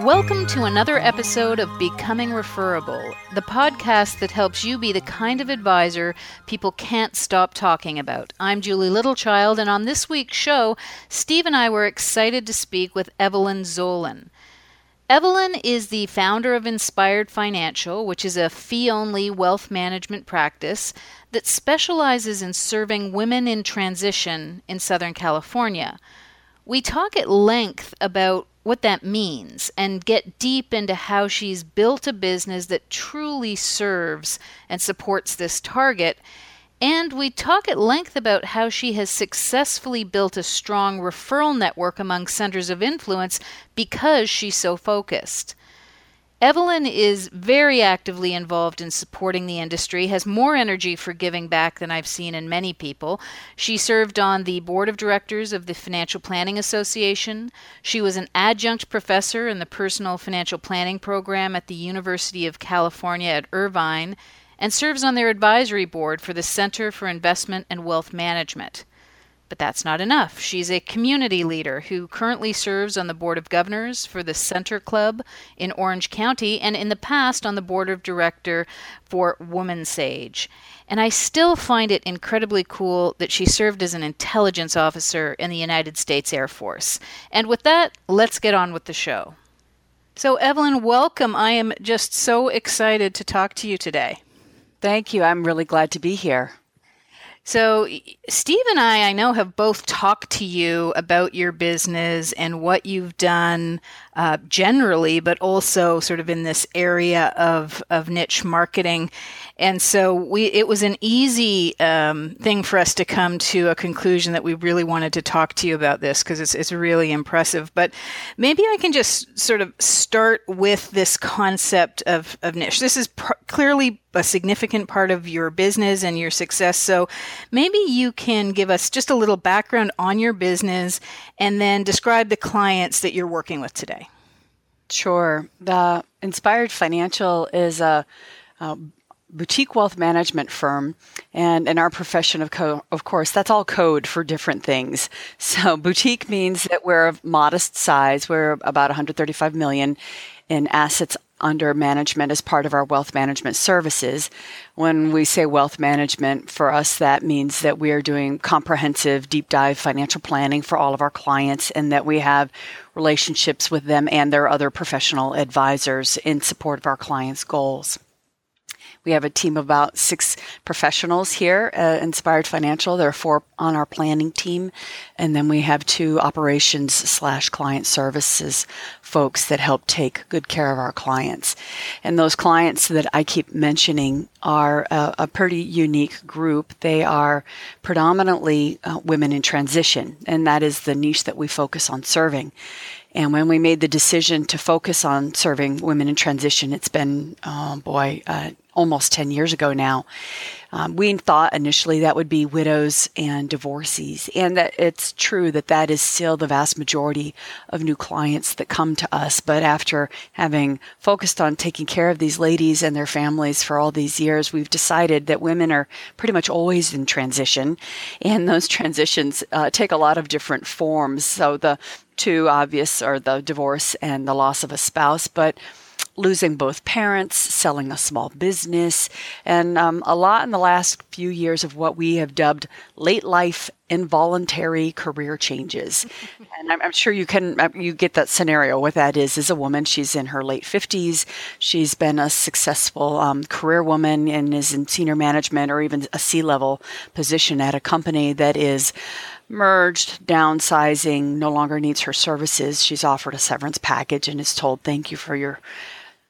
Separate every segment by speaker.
Speaker 1: Welcome to another episode of Becoming Referable, the podcast that helps you be the kind of advisor people can't stop talking about. I'm Julie Littlechild, and on this week's show, Steve and I were excited to speak with Evelyn Zohlen. Evelyn is the founder of Inspired Financial, which is a fee only wealth management practice that specializes in serving women in transition in Southern California. We talk at length about what that means and get deep into how she's built a business that truly serves and supports this target. And we talk at length about how she has successfully built a strong referral network among centers of influence because she's so focused. Evelyn is very actively involved in supporting the industry, has more energy for giving back than I've seen in many people. She served on the board of directors of the Financial Planning Association. She was an adjunct professor in the Personal Financial Planning program at the University of California at Irvine and serves on their advisory board for the Center for Investment and Wealth Management. But that's not enough. She's a community leader who currently serves on the Board of Governors for the Center Club in Orange County and in the past on the Board of Director for WomanSage. And I still find it incredibly cool that she served as an intelligence officer in the United States Air Force. And with that, let's get on with the show. So, Evelyn, welcome. I am just so excited to talk to you today.
Speaker 2: Thank you. I'm really glad to be here.
Speaker 1: So, Steve and I, I know, have both talked to you about your business and what you've done uh, generally, but also sort of in this area of, of niche marketing. And so we it was an easy um, thing for us to come to a conclusion that we really wanted to talk to you about this because it's, it's really impressive. But maybe I can just sort of start with this concept of, of niche. This is pr- clearly a significant part of your business and your success. So maybe you can give us just a little background on your business and then describe the clients that you're working with today.
Speaker 2: Sure. The Inspired Financial is a, a boutique wealth management firm and in our profession of co- of course that's all code for different things so boutique means that we're of modest size we're about 135 million in assets under management as part of our wealth management services. When we say wealth management, for us, that means that we are doing comprehensive, deep dive financial planning for all of our clients and that we have relationships with them and their other professional advisors in support of our clients' goals. We have a team of about six professionals here at Inspired Financial. There are four on our planning team. And then we have two operations slash client services folks that help take good care of our clients. And those clients that I keep mentioning are a, a pretty unique group. They are predominantly uh, women in transition, and that is the niche that we focus on serving. And when we made the decision to focus on serving women in transition, it's been, oh boy, uh, almost 10 years ago now. Um, we thought initially that would be widows and divorcees, and that it's true that that is still the vast majority of new clients that come to us. But after having focused on taking care of these ladies and their families for all these years, we've decided that women are pretty much always in transition, and those transitions uh, take a lot of different forms. So the two obvious are the divorce and the loss of a spouse, but losing both parents, selling a small business, and um, a lot in the last few years of what we have dubbed late life involuntary career changes. and I'm, I'm, sure you can uh, you get that scenario. What that is is a woman. She's in her late 50s. She's been a successful um, career woman and is in senior management or even a C level position at a company that is merged, downsizing, no longer needs her services. She's offered a severance package and is told, "Thank you for your."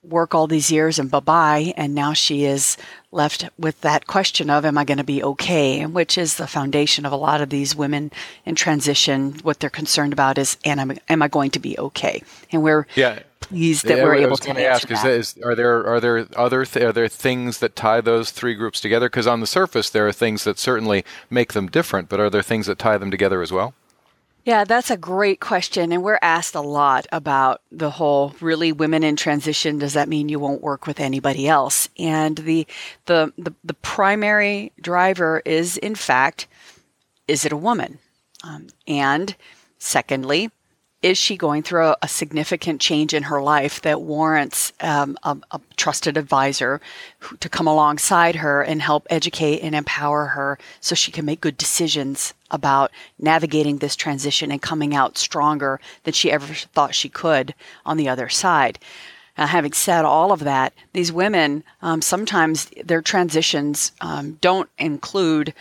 Speaker 2: Work all these years and bye bye. And now she is left with that question of, am I going to be okay? Which is the foundation of a lot of these women in transition. What they're concerned about is, am I, am I going to be okay? And we're yeah. pleased that
Speaker 3: yeah,
Speaker 2: we're
Speaker 3: I
Speaker 2: able to
Speaker 3: ask,
Speaker 2: that.
Speaker 3: Is, is, are there are there other th- are there things that tie those three groups together? Because on the surface, there are things that certainly make them different, but are there things that tie them together as well?
Speaker 2: Yeah, that's a great question. And we're asked a lot about the whole really women in transition. Does that mean you won't work with anybody else? And the, the, the, the primary driver is, in fact, is it a woman? Um, and secondly, is she going through a, a, significant change in her life that warrants um, a, a, trusted advisor who, to come alongside her and help educate and empower her so she can make good decisions about navigating this transition and coming out stronger than she ever thought she could on the other side? Uh, having said all of that, these women um, sometimes their transitions um, don't include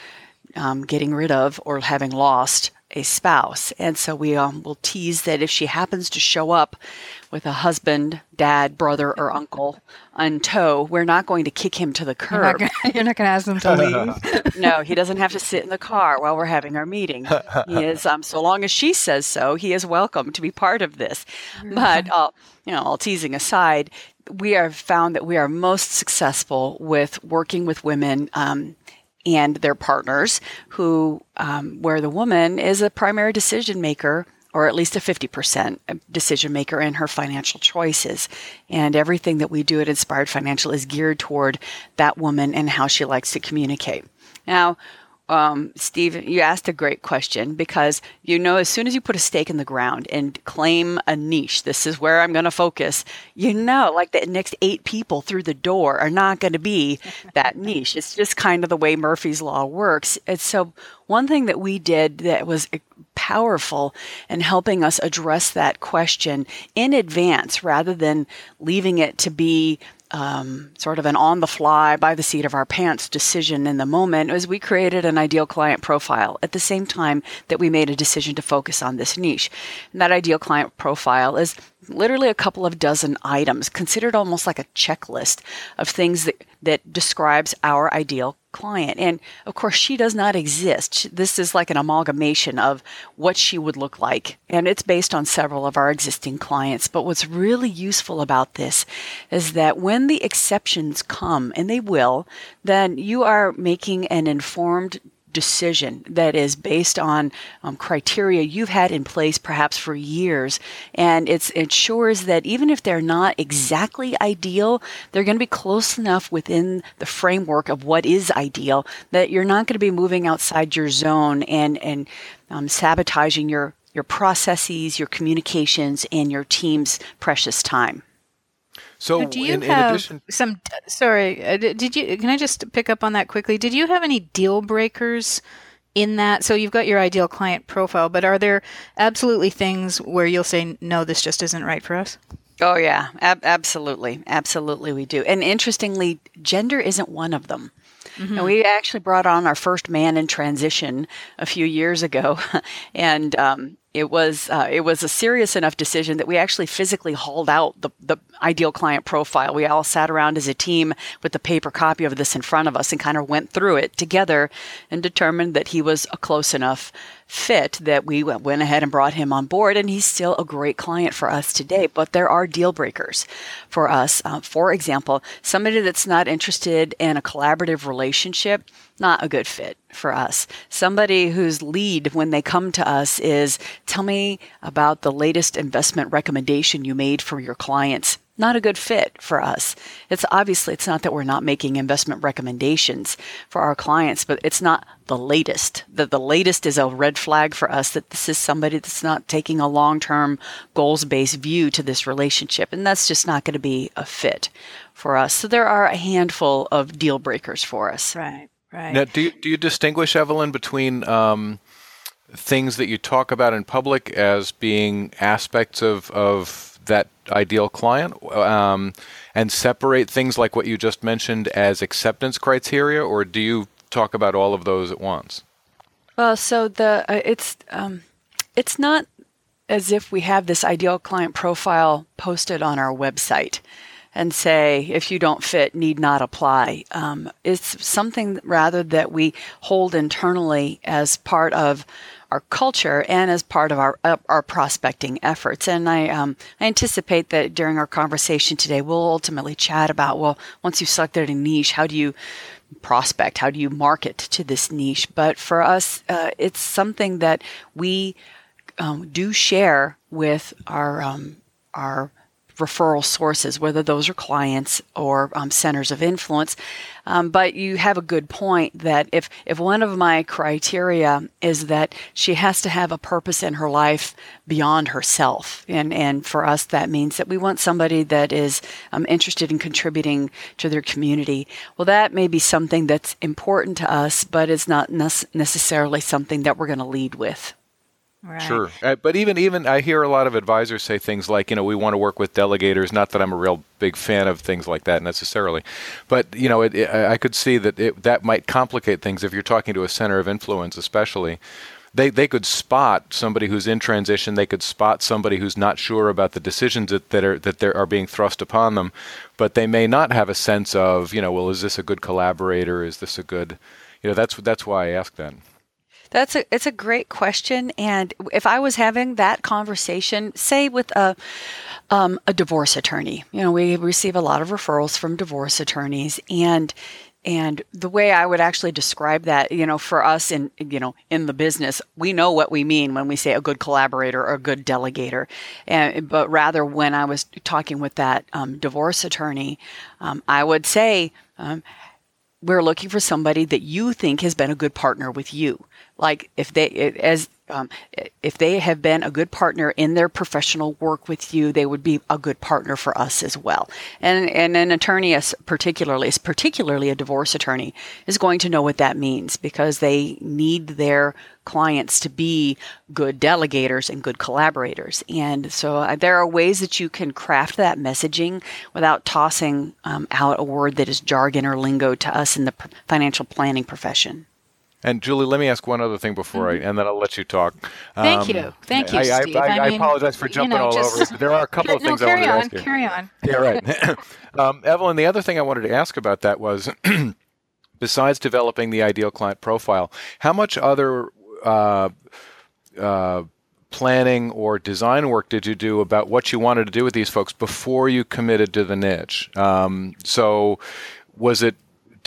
Speaker 2: um, getting rid of or having lost a spouse. And so we um, will tease that if she happens to show up with a husband, dad, brother, or uncle on tow, we're not going to kick him to the curb.
Speaker 4: You're not going to ask him to leave.
Speaker 2: no, he doesn't have to sit in the car while we're having our meeting. He is, um, so long as she says so, he is welcome to be part of this. But, uh, you know, all teasing aside, we have found that we are most successful with working with women um, and their partners who um, where the woman is a primary decision maker or at least a 50% decision maker in her financial choices. And everything that we do at Inspired Financial is geared toward that woman and how she likes to communicate. Now, um, Steve, you asked a great question because you know, as soon as you put a stake in the ground and claim a niche, this is where I'm going to focus, you know, like the next eight people through the door are not going to be that niche. It's just kind of the way Murphy's Law works. And so, one thing that we did that was powerful in helping us address that question in advance rather than leaving it to be um, sort of an on the fly, by the seat of our pants decision in the moment was we created an ideal client profile at the same time that we made a decision to focus on this niche. And that ideal client profile is literally a couple of dozen items, considered almost like a checklist of things that, that describes our ideal client. And of course, she does not exist. This is like an amalgamation of what she would look like. And it's based on several of our existing clients. But what's really useful about this is that when the exceptions come, and they will, then you are making an informed decision that is based on um, criteria you've had in place perhaps for years. And it ensures that even if they're not exactly ideal, they're going to be close enough within the framework of what is ideal that you're not going to be moving outside your zone and, and um, sabotaging your, your processes, your communications, and your team's precious time.
Speaker 1: So, do you in, have in addition- some? Sorry, uh, did you? Can I just pick up on that quickly? Did you have any deal breakers in that? So you've got your ideal client profile, but are there absolutely things where you'll say, "No, this just isn't right for us"?
Speaker 2: Oh yeah, ab- absolutely, absolutely, we do. And interestingly, gender isn't one of them. Mm-hmm. And we actually brought on our first man in transition a few years ago, and um, it was uh, it was a serious enough decision that we actually physically hauled out the, the ideal client profile. We all sat around as a team with the paper copy of this in front of us and kind of went through it together and determined that he was a close enough fit that we went ahead and brought him on board, and he's still a great client for us today. But there are deal breakers for us. Uh, for example, somebody that's not interested in a collaborative relationship, not a good fit for us. Somebody whose lead when they come to us is tell me about the latest investment recommendation you made for your clients not a good fit for us. It's obviously it's not that we're not making investment recommendations for our clients, but it's not the latest. That the latest is a red flag for us that this is somebody that's not taking a long-term goals-based view to this relationship and that's just not going to be a fit for us. So there are a handful of deal breakers for us.
Speaker 1: Right. Right.
Speaker 3: Now, do you, do you distinguish Evelyn between um, things that you talk about in public as being aspects of of that ideal client um, and separate things like what you just mentioned as acceptance criteria, or do you talk about all of those at once?
Speaker 2: Well, so the uh, it's um, it's not as if we have this ideal client profile posted on our website and say if you don't fit need not apply um, it's something rather that we hold internally as part of our culture and as part of our uh, our prospecting efforts. And I um, I anticipate that during our conversation today, we'll ultimately chat about well, once you've selected a niche, how do you prospect? How do you market to this niche? But for us, uh, it's something that we um, do share with our um, our referral sources, whether those are clients or um, centers of influence. Um, but you have a good point that if, if one of my criteria is that she has to have a purpose in her life beyond herself, and, and for us that means that we want somebody that is um, interested in contributing to their community. Well, that may be something that's important to us, but it's not necessarily something that we're going to lead with.
Speaker 3: Right. Sure, uh, but even even I hear a lot of advisors say things like, you know, we want to work with delegators. Not that I'm a real big fan of things like that necessarily, but you know, it, it, I could see that it, that might complicate things if you're talking to a center of influence, especially. They, they could spot somebody who's in transition. They could spot somebody who's not sure about the decisions that, that are that are being thrust upon them, but they may not have a sense of you know well is this a good collaborator? Is this a good you know that's that's why I ask that.
Speaker 2: That's a it's a great question, and if I was having that conversation, say with a um, a divorce attorney, you know, we receive a lot of referrals from divorce attorneys, and and the way I would actually describe that, you know, for us in you know in the business, we know what we mean when we say a good collaborator or a good delegator, and but rather when I was talking with that um, divorce attorney, um, I would say. Um, we're looking for somebody that you think has been a good partner with you. Like if they as um, if they have been a good partner in their professional work with you, they would be a good partner for us as well. And and an attorney, is particularly, particularly a divorce attorney, is going to know what that means because they need their clients to be good delegators and good collaborators. And so uh, there are ways that you can craft that messaging without tossing um, out a word that is jargon or lingo to us in the financial planning profession.
Speaker 3: And Julie, let me ask one other thing before mm-hmm. I, and then I'll let you talk.
Speaker 1: Thank um, you, thank you,
Speaker 3: I,
Speaker 1: Steve.
Speaker 3: I, I, I mean, apologize for jumping you know, all just, over. There are a couple of things
Speaker 1: no,
Speaker 3: I wanted
Speaker 1: on,
Speaker 3: to ask you.
Speaker 1: Carry on,
Speaker 3: Yeah, right. um, Evelyn, the other thing I wanted to ask about that was, besides developing the ideal client profile, how much other uh, uh, planning or design work did you do about what you wanted to do with these folks before you committed to the niche? Um, so, was it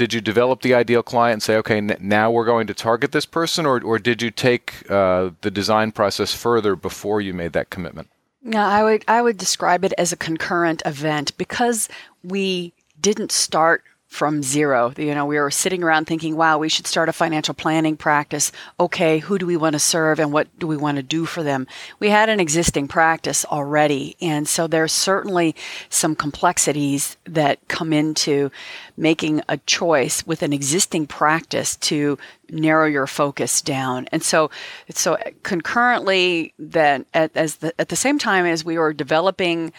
Speaker 3: did you develop the ideal client and say, okay, n- now we're going to target this person, or, or did you take uh, the design process further before you made that commitment?
Speaker 2: No, I would I would describe it as a concurrent event because we didn't start from zero. You know, we were sitting around thinking, wow, we should start a financial planning practice. Okay, who do we want to serve and what do we want to do for them? We had an existing practice already. And so there's certainly some complexities that come into making a choice with an existing practice to narrow your focus down. And so, so concurrently that at, as the, at the same time as we were developing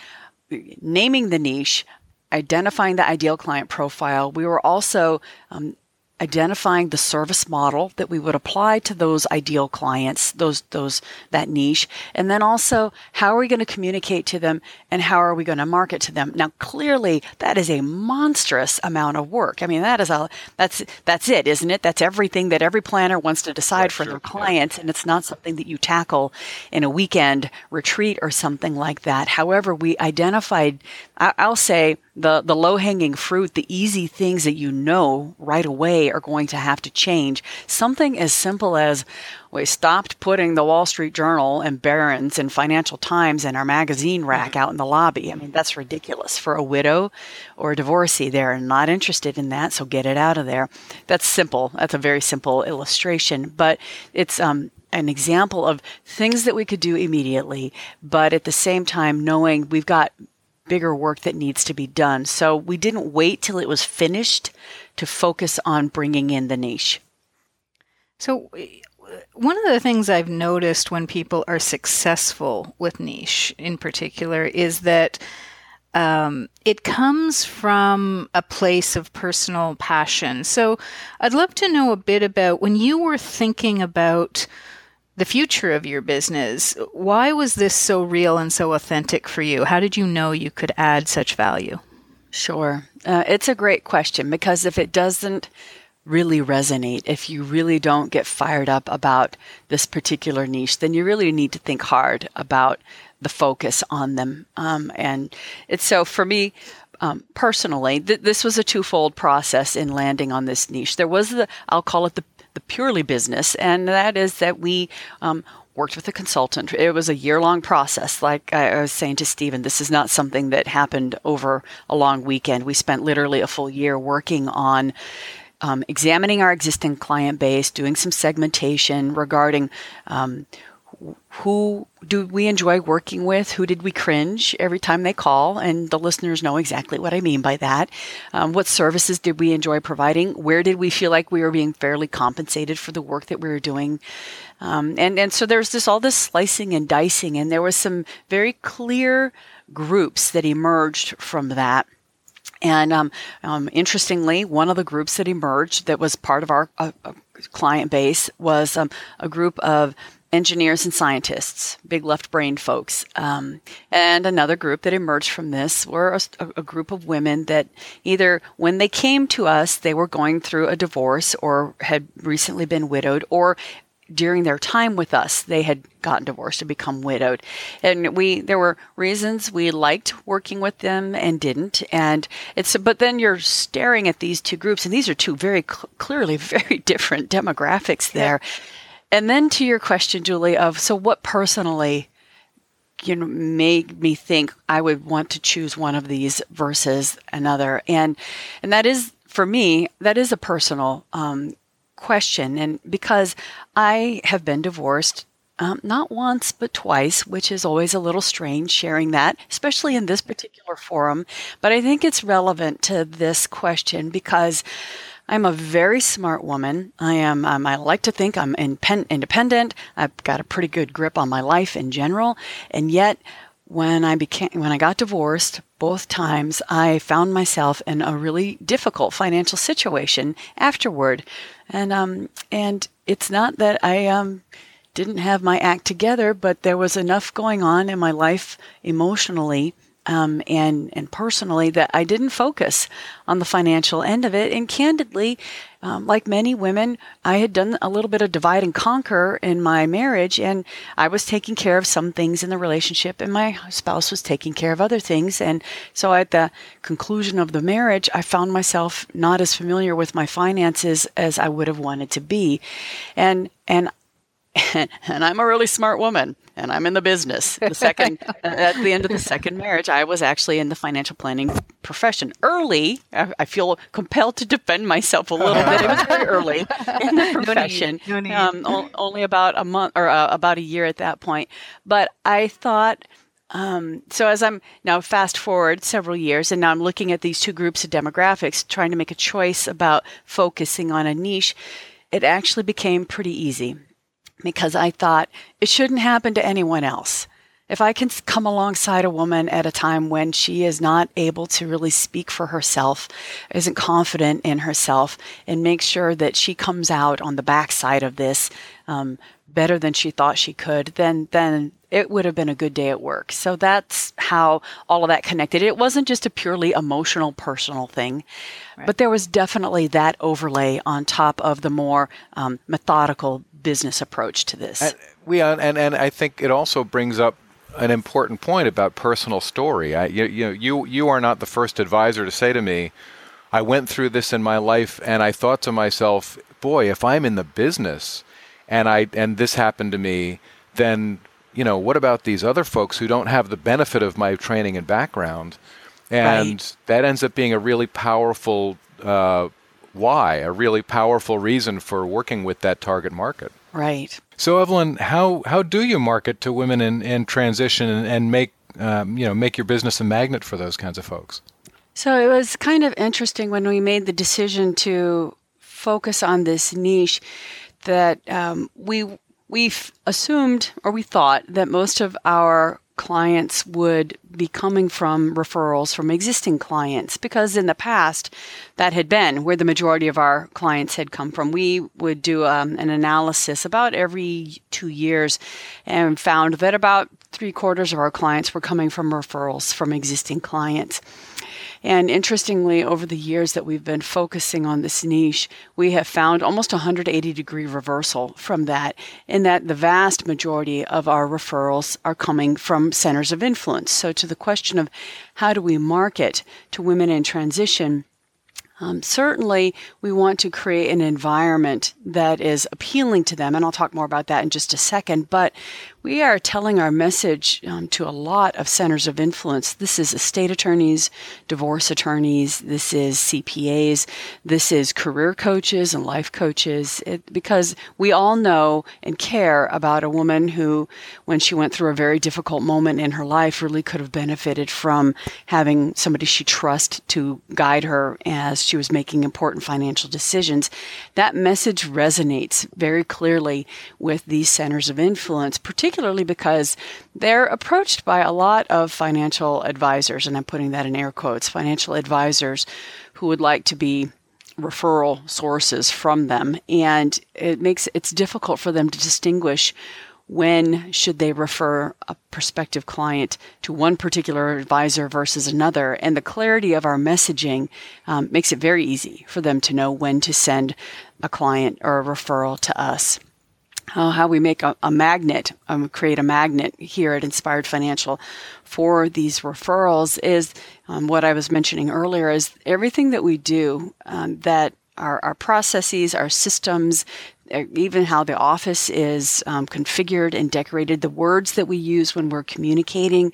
Speaker 2: naming the niche, identifying the ideal client profile. We were also um, identifying the service model that we would apply to those ideal clients, those those that niche, and then also how are we going to communicate to them and how are we going to market to them. Now, clearly, that is a monstrous amount of work. I mean, that is a that's that's it, isn't it? That's everything that every planner wants to decide right, for sure. their clients, and it's not something that you tackle in a weekend retreat or something like that. However, we identified, I, I'll say the, the low hanging fruit, the easy things that you know right away are going to have to change. Something as simple as we stopped putting the Wall Street Journal and Barron's and Financial Times in our magazine rack out in the lobby. I mean, that's ridiculous for a widow or a divorcee. They're not interested in that, so get it out of there. That's simple. That's a very simple illustration, but it's um, an example of things that we could do immediately, but at the same time, knowing we've got bigger work that needs to be done. So we didn't wait till it was finished to focus on bringing in the niche.
Speaker 1: So one of the things I've noticed when people are successful with niche in particular is that um, it comes from a place of personal passion. So I'd love to know a bit about when you were thinking about the future of your business. Why was this so real and so authentic for you? How did you know you could add such value?
Speaker 2: Sure. Uh, it's a great question because if it doesn't really resonate, if you really don't get fired up about this particular niche, then you really need to think hard about the focus on them. Um, and it's so for me, um, personally, th- this was a twofold process in landing on this niche. There was the, I'll call it the the purely business, and that is that we um, worked with a consultant. It was a year long process. Like I was saying to Stephen, this is not something that happened over a long weekend. We spent literally a full year working on um, examining our existing client base, doing some segmentation regarding um, who do we enjoy working with? Who did we cringe every time they call? And the listeners know exactly what I mean by that. Um, what services did we enjoy providing? Where did we feel like we were being fairly compensated for the work that we were doing? Um, and and so there's this all this slicing and dicing, and there was some very clear groups that emerged from that. And um, um, interestingly, one of the groups that emerged that was part of our uh, uh client base was um, a group of engineers and scientists, big left brained folks. Um, and another group that emerged from this were a, a, group of women that either when they came to us, they were going through a divorce or had recently been widowed, or during their time with us, they had gotten divorced and become widowed. And we, there were reasons we liked working with them and didn't. And it's, but then you're staring at these two groups, and these are two very cl- clearly very different demographics there. Yeah. And then to your question, Julie, of so what personally you know made me think I would want to choose one of these versus another, and and that is for me that is a personal um, question, and because I have been divorced. Um, not once, but twice, which is always a little strange sharing that, especially in this particular forum. But I think it's relevant to this question because I'm a very smart woman. I am. Um, I like to think I'm independent. I've got a pretty good grip on my life in general, and yet when I became when I got divorced both times I found myself in a really difficult financial situation afterward and um and it's not that I um didn't have my act together but there was enough going on in my life emotionally um, and and personally that I didn't focus on the financial end of it. And candidly, um, like many women, I had done a little bit of divide and conquer in my marriage, and I was taking care of some things in the relationship, and my spouse was taking care of other things. And so, at the conclusion of the marriage, I found myself not as familiar with my finances as I would have wanted to be, and and and I'm a really smart woman and I'm in the business. The second, at the end of the second marriage, I was actually in the financial planning profession. Early, I, I feel compelled to defend myself a little bit. It was very early in the profession, no need, no need. Um, only about a month or uh, about a year at that point. But I thought. Um, so as I'm now fast forward several years, and now I'm looking at these two groups of demographics, trying to make a choice about focusing on a niche, it actually became pretty easy because I thought it shouldn't happen to anyone else. If I can come alongside a woman at a time when she is not able to really speak for herself, isn't confident in herself, and make sure that she comes out on the backside of this um, better than she thought she could, then then it would have been a good day at work. So that's how all of that connected. It wasn't just a purely emotional, personal thing, right. but there was definitely that overlay on top of the more um, methodical business approach to this.
Speaker 3: And we uh, and and I think it also brings up an important point about personal story. I, you, you know, you you are not the first advisor to say to me, "I went through this in my life, and I thought to myself, boy, if I'm in the business, and I and this happened to me, then." You know, what about these other folks who don't have the benefit of my training and background? And right. that ends up being a really powerful uh, why, a really powerful reason for working with that target market.
Speaker 2: Right.
Speaker 3: So, Evelyn, how, how do you market to women in, in transition and, and make um, you know make your business a magnet for those kinds of folks?
Speaker 2: So it was kind of interesting when we made the decision to focus on this niche that um, we we assumed or we thought that most of our clients would be coming from referrals from existing clients because in the past that had been where the majority of our clients had come from. We would do um, an analysis about every two years and found that about three quarters of our clients were coming from referrals from existing clients. And interestingly, over the years that we've been focusing on this niche, we have found almost 180 degree reversal from that, in that the vast majority of our referrals are coming from centers of influence. So, to the question of how do we market to women in transition, Um, certainly, we want to create an environment that is appealing to them, and I'll talk more about that in just a second. But we are telling our message um, to a lot of centers of influence. This is estate attorneys, divorce attorneys, this is CPAs, this is career coaches and life coaches, it, because we all know and care about a woman who, when she went through a very difficult moment in her life, really could have benefited from having somebody she trusts to guide her as she was making important financial decisions. That message resonates very clearly with these centers of influence, particularly particularly because they're approached by a lot of financial advisors, and I'm putting that in air quotes financial advisors who would like to be referral sources from them. And it makes it's difficult for them to distinguish when should they refer a prospective client to one particular advisor versus another. And the clarity of our messaging um, makes it very easy for them to know when to send a client or a referral to us uh, how we make a, a magnet, um, create a magnet here at Inspired Financial for these referrals is um, what I was mentioning earlier is everything that we do um, that our, our processes, our systems, even how the office is um, configured and decorated, the words that we use when we're communicating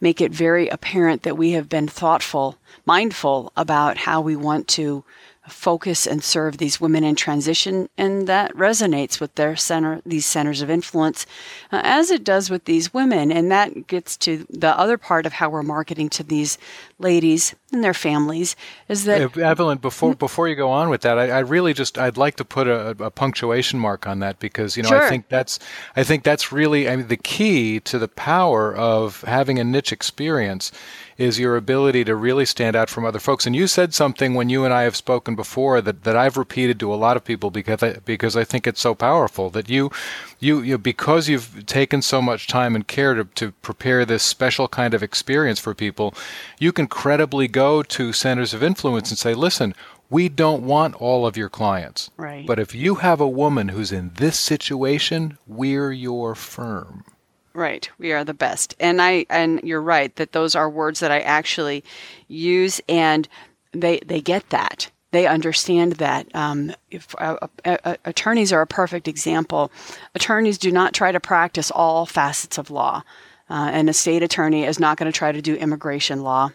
Speaker 2: make it very apparent that we have been thoughtful, mindful about how we want to focus and serve these women in transition, and that resonates with their center, these centers of influence, uh, as it does with these women. And that gets to the other part of how we're marketing to these ladies and their families. Is that
Speaker 3: Evelyn? Before before you go on with that, I, I really just I'd like to put a, a, punctuation mark on that because you know
Speaker 2: sure.
Speaker 3: I think that's I think that's really I mean, the key to the power of having a niche experience is your ability to really stand out from other folks. And you said something when you and I have spoken before that, that I've repeated to a lot of people because I, because I think it's so powerful that you, you, you because you've taken so much time and care to, to prepare this special kind of experience for people, you can credibly go to centers of influence and say, listen, we don't want all of your clients.
Speaker 2: Right.
Speaker 3: But if you have a woman who's in this situation, we're your firm.
Speaker 2: Right. We are the best. And I and you're right that those are words that I actually use and they they get that. They understand that. Um, if, uh, uh, uh, attorneys are a perfect example. Attorneys do not try to practice all facets of law. Uh, a state attorney is not going to try to do immigration law.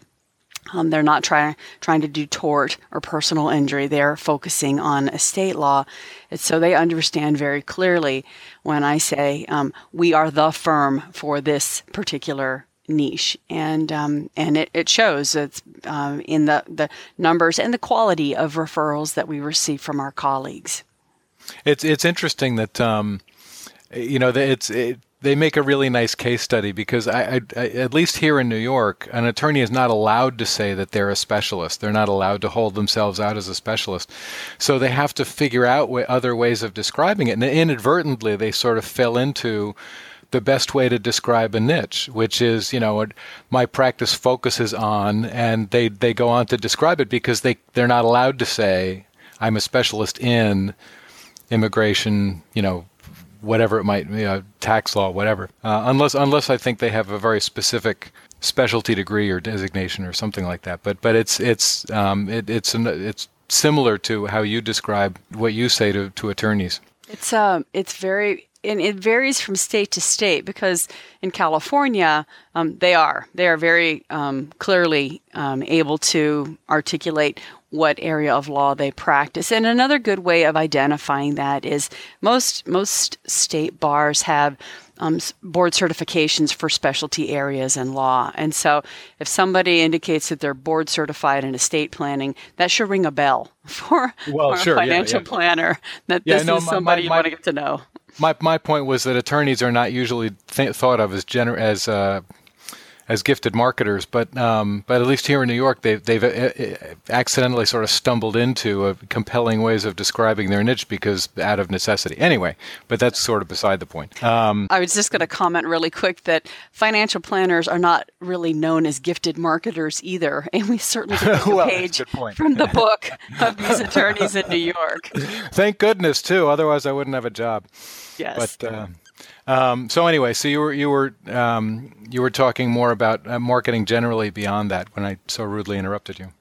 Speaker 2: Um, they're not trying trying to do tort or personal injury. They're focusing on estate law, and so they understand very clearly when I say um, we are the firm for this particular niche, and um, and it, it shows it's um, in the the numbers and the quality of referrals that we receive from our colleagues.
Speaker 3: It's it's interesting that um, you know it's it, they make a really nice case study because I, I, I, at least here in New York, an attorney is not allowed to say that they're a specialist. They're not allowed to hold themselves out as a specialist. So they have to figure out other ways of describing it. And inadvertently, they sort of fell into the best way to describe a niche, which is, you know, what my practice focuses on, and they, they go on to describe it because they, they're not allowed to say, I'm a specialist in immigration, you know, whatever it might, you know, tax law, whatever. Uh, unless unless I think they have a very specific specialty degree or designation or something like that. But but it's it's um, it, it's an, it's similar to how you describe what you say to, to attorneys.
Speaker 2: It's um it's very and it varies from state to state because in California um, they are they are very um, clearly um, able to articulate what area of law they practice. And another good way of identifying that is most most state bars have um, board certifications for specialty areas in law. And so, if somebody indicates that they're board certified in estate planning, that should ring a bell for,
Speaker 3: well,
Speaker 2: for
Speaker 3: sure,
Speaker 2: a financial
Speaker 3: yeah, yeah.
Speaker 2: planner that
Speaker 3: yeah,
Speaker 2: this
Speaker 3: no,
Speaker 2: is
Speaker 3: my,
Speaker 2: somebody
Speaker 3: my,
Speaker 2: you
Speaker 3: my,
Speaker 2: want to get to know.
Speaker 3: My my point was that attorneys are not usually th- thought of as gener- as uh, as gifted marketers, but um, but at least here in New York, they've they've uh, uh, accidentally sort of stumbled into a compelling ways of describing their niche because out of necessity. Anyway, but that's sort of beside the point. Um,
Speaker 2: I was just going to comment really quick that financial planners are not really known as gifted marketers either, and we certainly get
Speaker 3: well,
Speaker 2: a page
Speaker 3: a
Speaker 2: from the book of these attorneys in New York.
Speaker 3: Thank goodness too, otherwise I wouldn't have a job.
Speaker 2: Yes.
Speaker 3: But uh, um, so anyway, so you were you were um, you were talking more about uh, marketing generally beyond that when I so rudely interrupted you.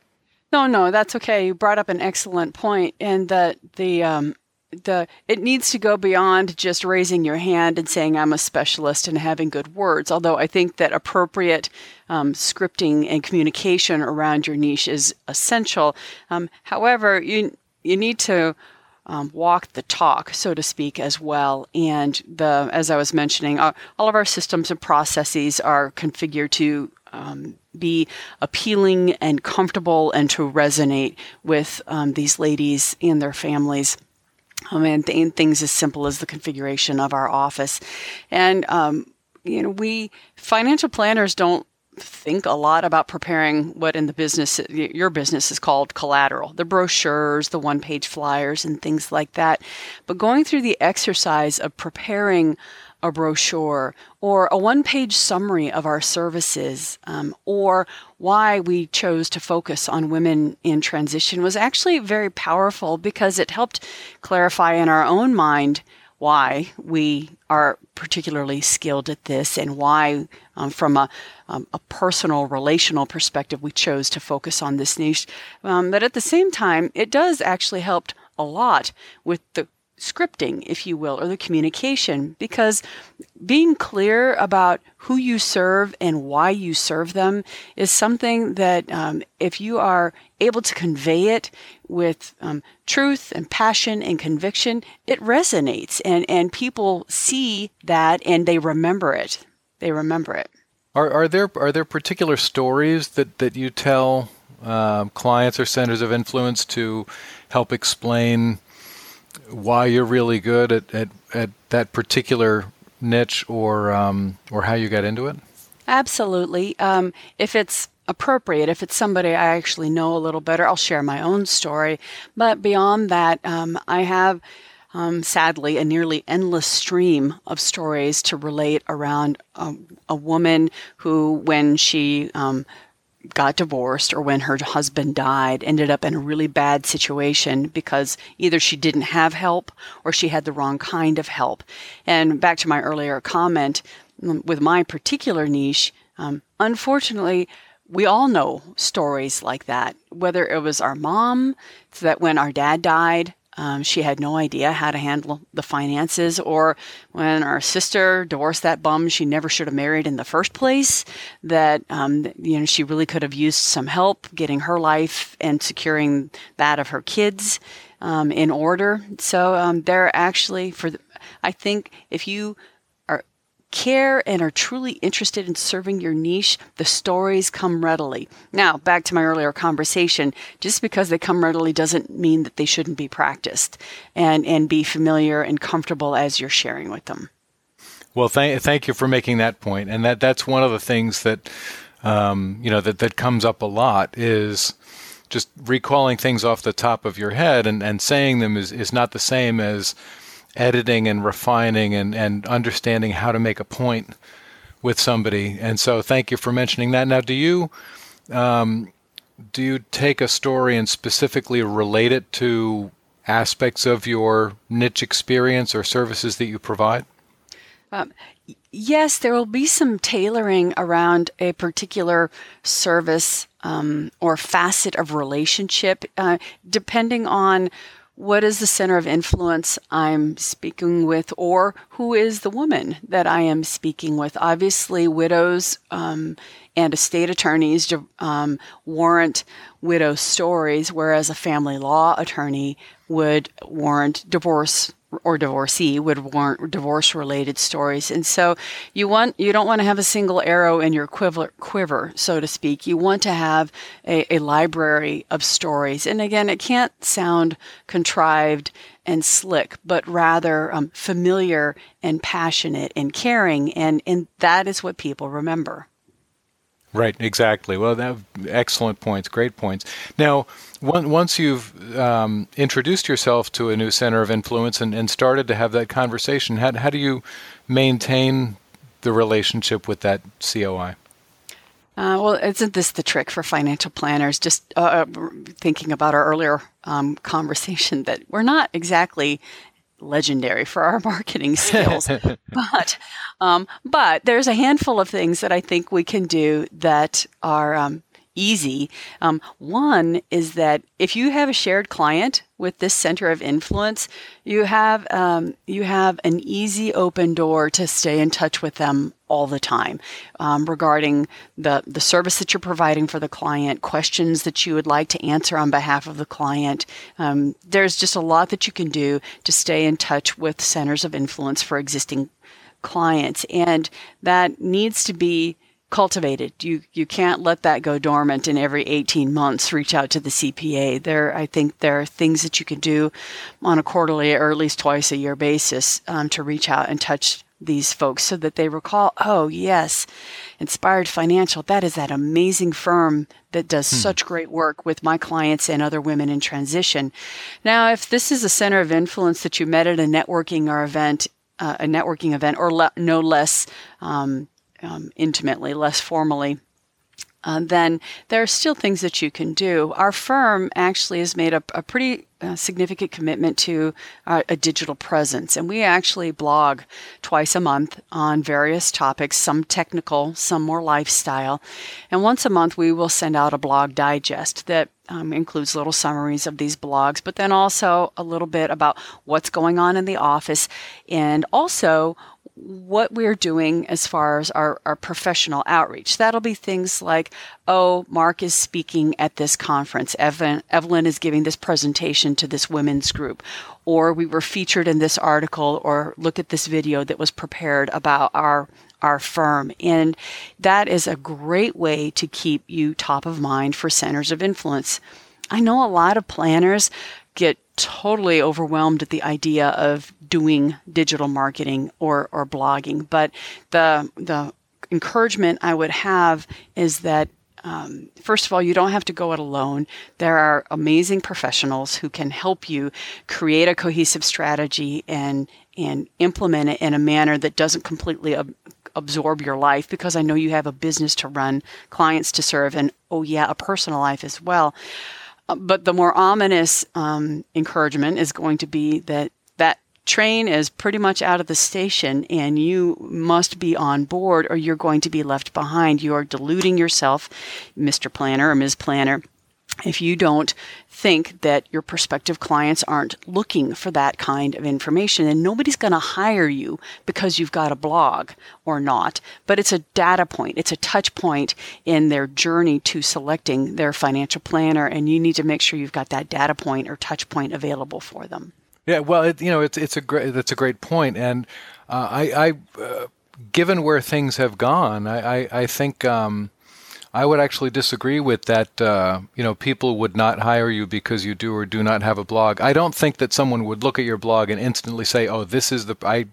Speaker 2: No, no, that's okay. You brought up an excellent point, and that the um, the it needs to go beyond just raising your hand and saying I'm a specialist and having good words. Although I think that appropriate um, scripting and communication around your niche is essential. Um, however, you you need to um, walk the talk, so to speak, as well. And the as I was mentioning, uh, all of our systems and processes are configured to um, be appealing and comfortable and to resonate with um, these ladies and their families. Um, and, th- and, things as simple as the configuration of our office. And, um, you know, we financial planners don't think a lot about preparing what in the business your business is called collateral the brochures the one page flyers and things like that. But going through the exercise of preparing a brochure or a one page summary of our services um, or why we chose to focus on women in transition was actually very powerful because it helped clarify in our own mind why we are particularly skilled at this and why, um, from a, um, a, personal relational perspective, we chose to focus on this niche. Um, but at the same time, it does actually help a lot with the scripting, if you will, or the communication, because being clear about who you serve and why you serve them is something that um, if you are able to convey it with um, truth and passion and conviction, it resonates and, and people see that and they remember it. They remember it.
Speaker 3: Are, are there are there particular stories that, that you tell um, clients or centers of influence to help explain why you're really good at, at, at that particular niche or um, or how you got into it?
Speaker 2: Absolutely. Um, if it's appropriate, if it's somebody I actually know a little better, I'll share my own story. But beyond that, um, I have. Um, sadly, a nearly endless stream of stories to relate around a woman who, when she um, got divorced or when her husband died ended up in a really bad situation because either she didn't have help or she had the wrong kind of help. And back to my earlier comment, mm, with my particular niche, um, unfortunately, we all know stories like that. Whether it was our mom, that when our dad died, um, she had no idea how to handle the finances, or when our sister divorced that bum she never should have married in the first place, that um, you know she really could have used some help getting her life and securing that of her kids um, in order. So um, they're actually for. The, I think if you care and are truly interested in serving your niche, the stories come readily. Now, back to my earlier conversation, just because they come readily doesn't mean that they shouldn't be practiced and, and be familiar and comfortable as you're sharing with them.
Speaker 3: Well, thank, thank you for making that point. And that, that's one of the things that, um, you know, that, that comes up a lot is just recalling things off the top of your head and, and saying them is, is not the same as, editing and refining and, and understanding how to make a point with somebody. And so, thank you for mentioning that. Now, do you um, do you take a story and specifically relate it to aspects of your niche experience or services that you provide?
Speaker 2: Um, yes, there will be some tailoring around a particular service um, or facet of relationship, uh, depending on what is the center of influence I'm speaking with, or who is the woman that I am speaking with? Obviously, widows um, and estate attorneys um, warrant widow stories, whereas a family law attorney would warrant divorce or divorcee would warrant divorce related stories. And so you want you don't want to have a single arrow in your quiver, quiver so to speak. You want to have a, a library of stories. And again, it can't sound contrived and slick, but rather um, familiar and passionate and caring. And, and that is what people remember.
Speaker 3: Right, exactly. Well, that, excellent points, great points. Now, one, once you've um, introduced yourself to a new center of influence and, and started to have that conversation, how, how do you maintain the relationship with that COI?
Speaker 2: Uh, well, isn't this the trick for financial planners? Just uh, uh thinking about our earlier um, conversation that we're not exactly legendary for our marketing skills. but um, but there's a handful of things that I think we can do that are um, easy. Um, one is that if you have a shared client with this center of influence, you have um, you have an easy open door to stay in touch with them all the time um, regarding the the service that you're providing for the client, questions that you would like to answer on behalf of the client. Um, there's just a lot that you can do to stay in touch with centers of influence for existing clients, and that needs to be cultivated. You you can't let that go dormant and every 18 months reach out to the CPA. There I think there are things that you can do on a quarterly or at least twice a year basis um, to reach out and touch these folks so that they recall, oh yes, Inspired Financial, that is that amazing firm that does hmm. such great work with my clients and other women in transition. Now, if this is a center of influence that you met at a networking or event, uh, a networking event, or le- no less um, um, intimately, less formally, uh, then there are still things that you can do. Our firm actually has made a, a pretty uh, significant commitment to uh, a digital presence, and we actually blog twice a month on various topics, some technical, some more lifestyle. And once a month, we will send out a blog digest that um, includes little summaries of these blogs, but then also a little bit about what's going on in the office and also what we're doing as far as our, our professional outreach. That'll be things like, oh, Mark is speaking at this conference. Evelyn, Evelyn is giving this presentation to this women's group. Or we were featured in this article, or look at this video that was prepared about our our firm. And that is a great way to keep you top of mind for centers of influence. I know a lot of planners get totally overwhelmed at the idea of doing digital marketing or, or blogging. But the the encouragement I would have is that um, first of all, you don't have to go it alone. There are amazing professionals who can help you create a cohesive strategy and and implement it in a manner that doesn't completely ab- absorb your life. Because I know you have a business to run, clients to serve, and oh yeah, a personal life as well. Uh, but the more ominous um, encouragement is going to be that that train is pretty much out of the station and you must be on board or you're going to be left behind. You are deluding yourself, Mr. Planner or Ms. Planner, if you don't think that your prospective clients aren't looking for that kind of information and nobody's going to hire you because you've got a blog or not. But it's a data point it's a touch point in their journey to selecting their financial planner and you need to make sure you've got that data point or touch point available for them.
Speaker 3: Yeah well it, you know it's it's a great that's a great point and uh, i i uh, given where things have gone i i, I think um, I would actually disagree with that. Uh, you know, people would not hire you because you do or do not have a blog. I don't think that someone would look at your blog and instantly say, "Oh, this is the I."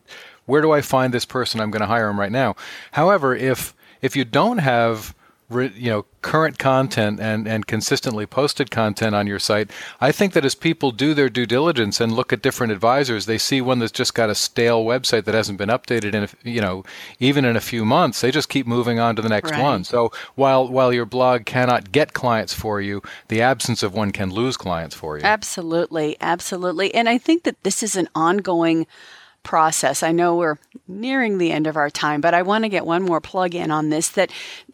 Speaker 3: Where do I find this person? I'm going to hire him right now. However, if if you don't have you know current content and and consistently posted content on your site i think that as people do their due diligence and look at different advisors they see one that's just got a stale website that hasn't been updated in a, you know even in a few months they just keep moving on to the next right. one. So while while your blog cannot get clients for you the absence of one can lose clients for you.
Speaker 2: Absolutely. Absolutely. And i think that this is an ongoing process. I know we're nearing the end of our time, but I want to get one more plug in on this that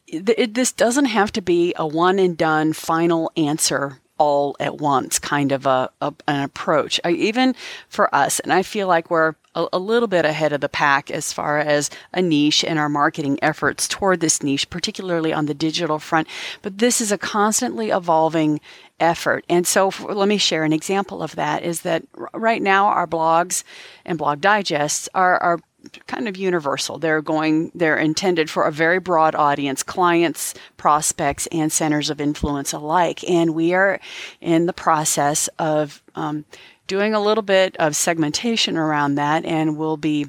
Speaker 2: it, this doesn't have to be a one and done final answer all at once kind of a, a an approach. I, even for us, and I feel like we're a, a, little bit ahead of the pack as far as a niche and our marketing efforts toward this niche, particularly on the digital front. But this is a constantly evolving effort. And so for, let me share an example of that is that r- right now our blogs and blog digests are, are kind of universal. They're going, they're intended for a very broad audience, clients, prospects, and centers of influence alike. And we are in the process of um, doing a little bit of segmentation around that, and we'll be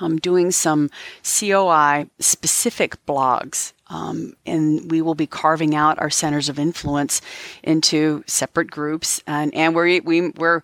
Speaker 2: um, doing some COI specific blogs um, and we will be carving out our centers of influence into separate groups. And, and we're, we, we're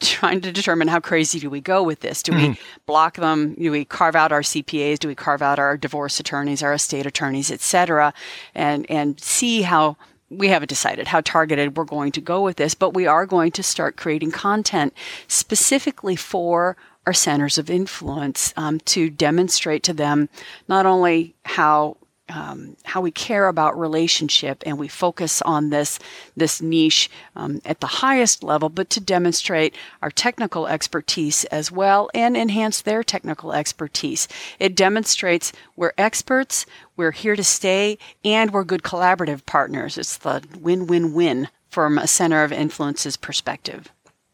Speaker 2: trying to determine how crazy do we go with this? Do mm-hmm. we block them? Do we carve out our CPAs? Do we carve out our divorce attorneys, our estate attorneys, etc., and and see how we haven't decided how targeted we're going to go with this, but we are going to start creating content specifically for our centers of influence um, to demonstrate to them not only how um, how we care about relationship and we focus on this this niche um, at the highest level, but to demonstrate our technical expertise as well and enhance their technical expertise. It demonstrates we're experts, we're here to stay, and we're good collaborative partners. It's the win-win-win from a center of influence's perspective.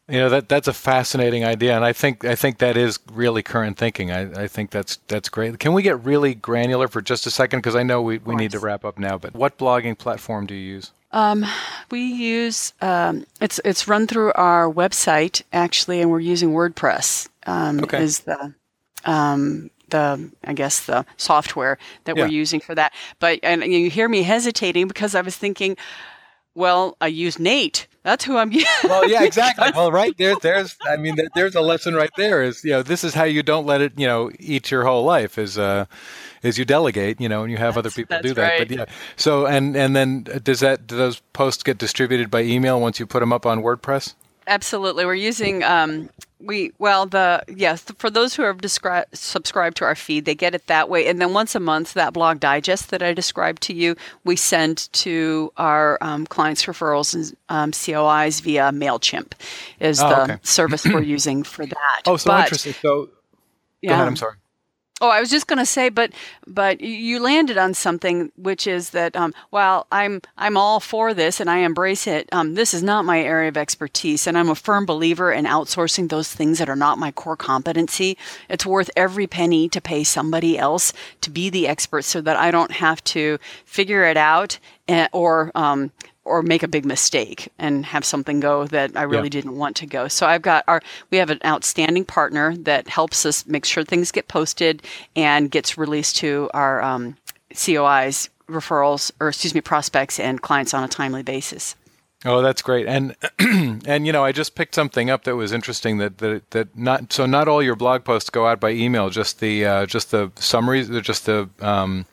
Speaker 3: You know that that's a fascinating idea, and I think I think that is really current thinking. I, I think that's that's great. Can we get really granular for just a second? Because I know we, we need to wrap up now. But what blogging platform do you use?
Speaker 2: Um, we use um, it's it's run through our website actually, and we're using WordPress. Um,
Speaker 3: Okay.
Speaker 2: Is the um, the I guess the software that
Speaker 3: Yeah.
Speaker 2: we're using for that. But and you hear me hesitating because I was thinking, well, I use Nate. That's who I'm.
Speaker 3: Well, yeah, exactly. well, right there, there's. I mean, there, there's a lesson right there. Is you know, this is how you don't let it, you know, eat your whole life. Is uh, is you delegate, you know, and you have other people do that. But yeah. So and and then does that do those posts get distributed by email once you put them up on WordPress?
Speaker 2: Absolutely, we're using um, we well the yes for those who have subscribed to our feed, they get it that way, and then once a month that blog digest that I described to you, we send to our um, clients referrals and um, COIs via Mailchimp, is
Speaker 3: Oh,
Speaker 2: the
Speaker 3: okay.
Speaker 2: service we're using for that.
Speaker 3: Oh, so
Speaker 2: But-
Speaker 3: interesting. So go
Speaker 2: Yeah.
Speaker 3: ahead. I'm sorry.
Speaker 2: Oh, I was just going to say, but but you- landed on something, which is that um, while I'm I'm all for this and I embrace it, um, this is not my area of expertise, and I'm a firm believer in outsourcing those things that are not my core competency. It's worth every penny to pay somebody else to be the expert, so that I don't have to figure it out eh, or um, or make a big mistake and have something go that I really
Speaker 3: Yeah.
Speaker 2: didn't want to go. So I've got our we have an outstanding partner that helps us make sure things get posted and gets released to our um, COIs referrals or excuse me prospects and clients on a timely basis.
Speaker 3: Oh, that's great. And and you know, I just picked something up that was interesting. That that that not so not all your blog posts go out by email. Just the uh, just the summaries. They're just the um,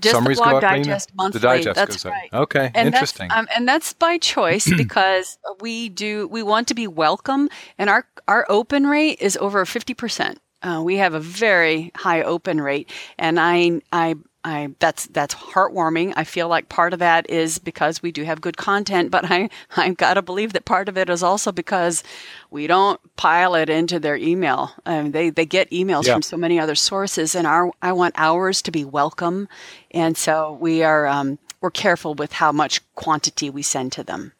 Speaker 2: Just
Speaker 3: summaries
Speaker 2: the blog
Speaker 3: out by email?
Speaker 2: digest monthly.
Speaker 3: The digest
Speaker 2: that's right.
Speaker 3: Okay,
Speaker 2: And
Speaker 3: interesting.
Speaker 2: That's, um, and that's by choice because we do we want to be welcome, and our our open rate is over fifty percent. Uh, we have a very high open rate, and I I. I, that's that's heartwarming. I feel like part of that is because we do have good content, but I I've got to believe that part of it is also because we don't pile it into their email. Um, they they get emails
Speaker 3: Yeah.
Speaker 2: from so many other sources, and our I want ours to be welcome, and so we are um, we're careful with how much quantity we send to them.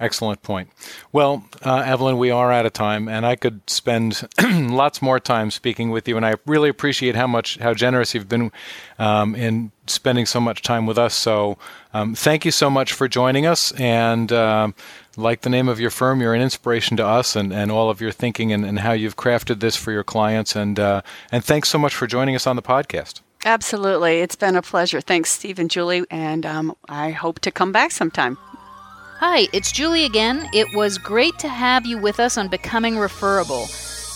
Speaker 3: Excellent point. Well, uh, Evelyn, we are out of time, and I could spend lots more time speaking with you. And I really appreciate how much, how generous you've been um, in spending so much time with us. So, um, thank you so much for joining us. And um, like the name of your firm, you're an inspiration to us, and, and all of your thinking and, and how you've crafted this for your clients. And uh, and thanks so much for joining us on the podcast.
Speaker 2: Absolutely, it's been a pleasure. Thanks, Steve and Julie, and um, I hope to come back sometime.
Speaker 1: Hi, it's Julie again. It was great to have you with us on Becoming Referable.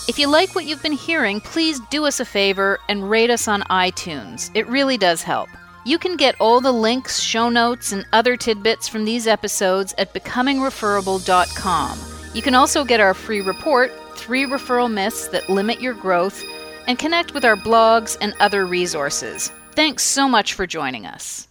Speaker 1: If you like what you've been hearing, please do us a favor and rate us on iTunes. It really does help. You can get all the links, show notes, and other tidbits from these episodes at becomingreferable.com. You can also get our free report, Three Referral Myths That Limit Your Growth, and connect with our blogs and other resources. Thanks so much for joining us.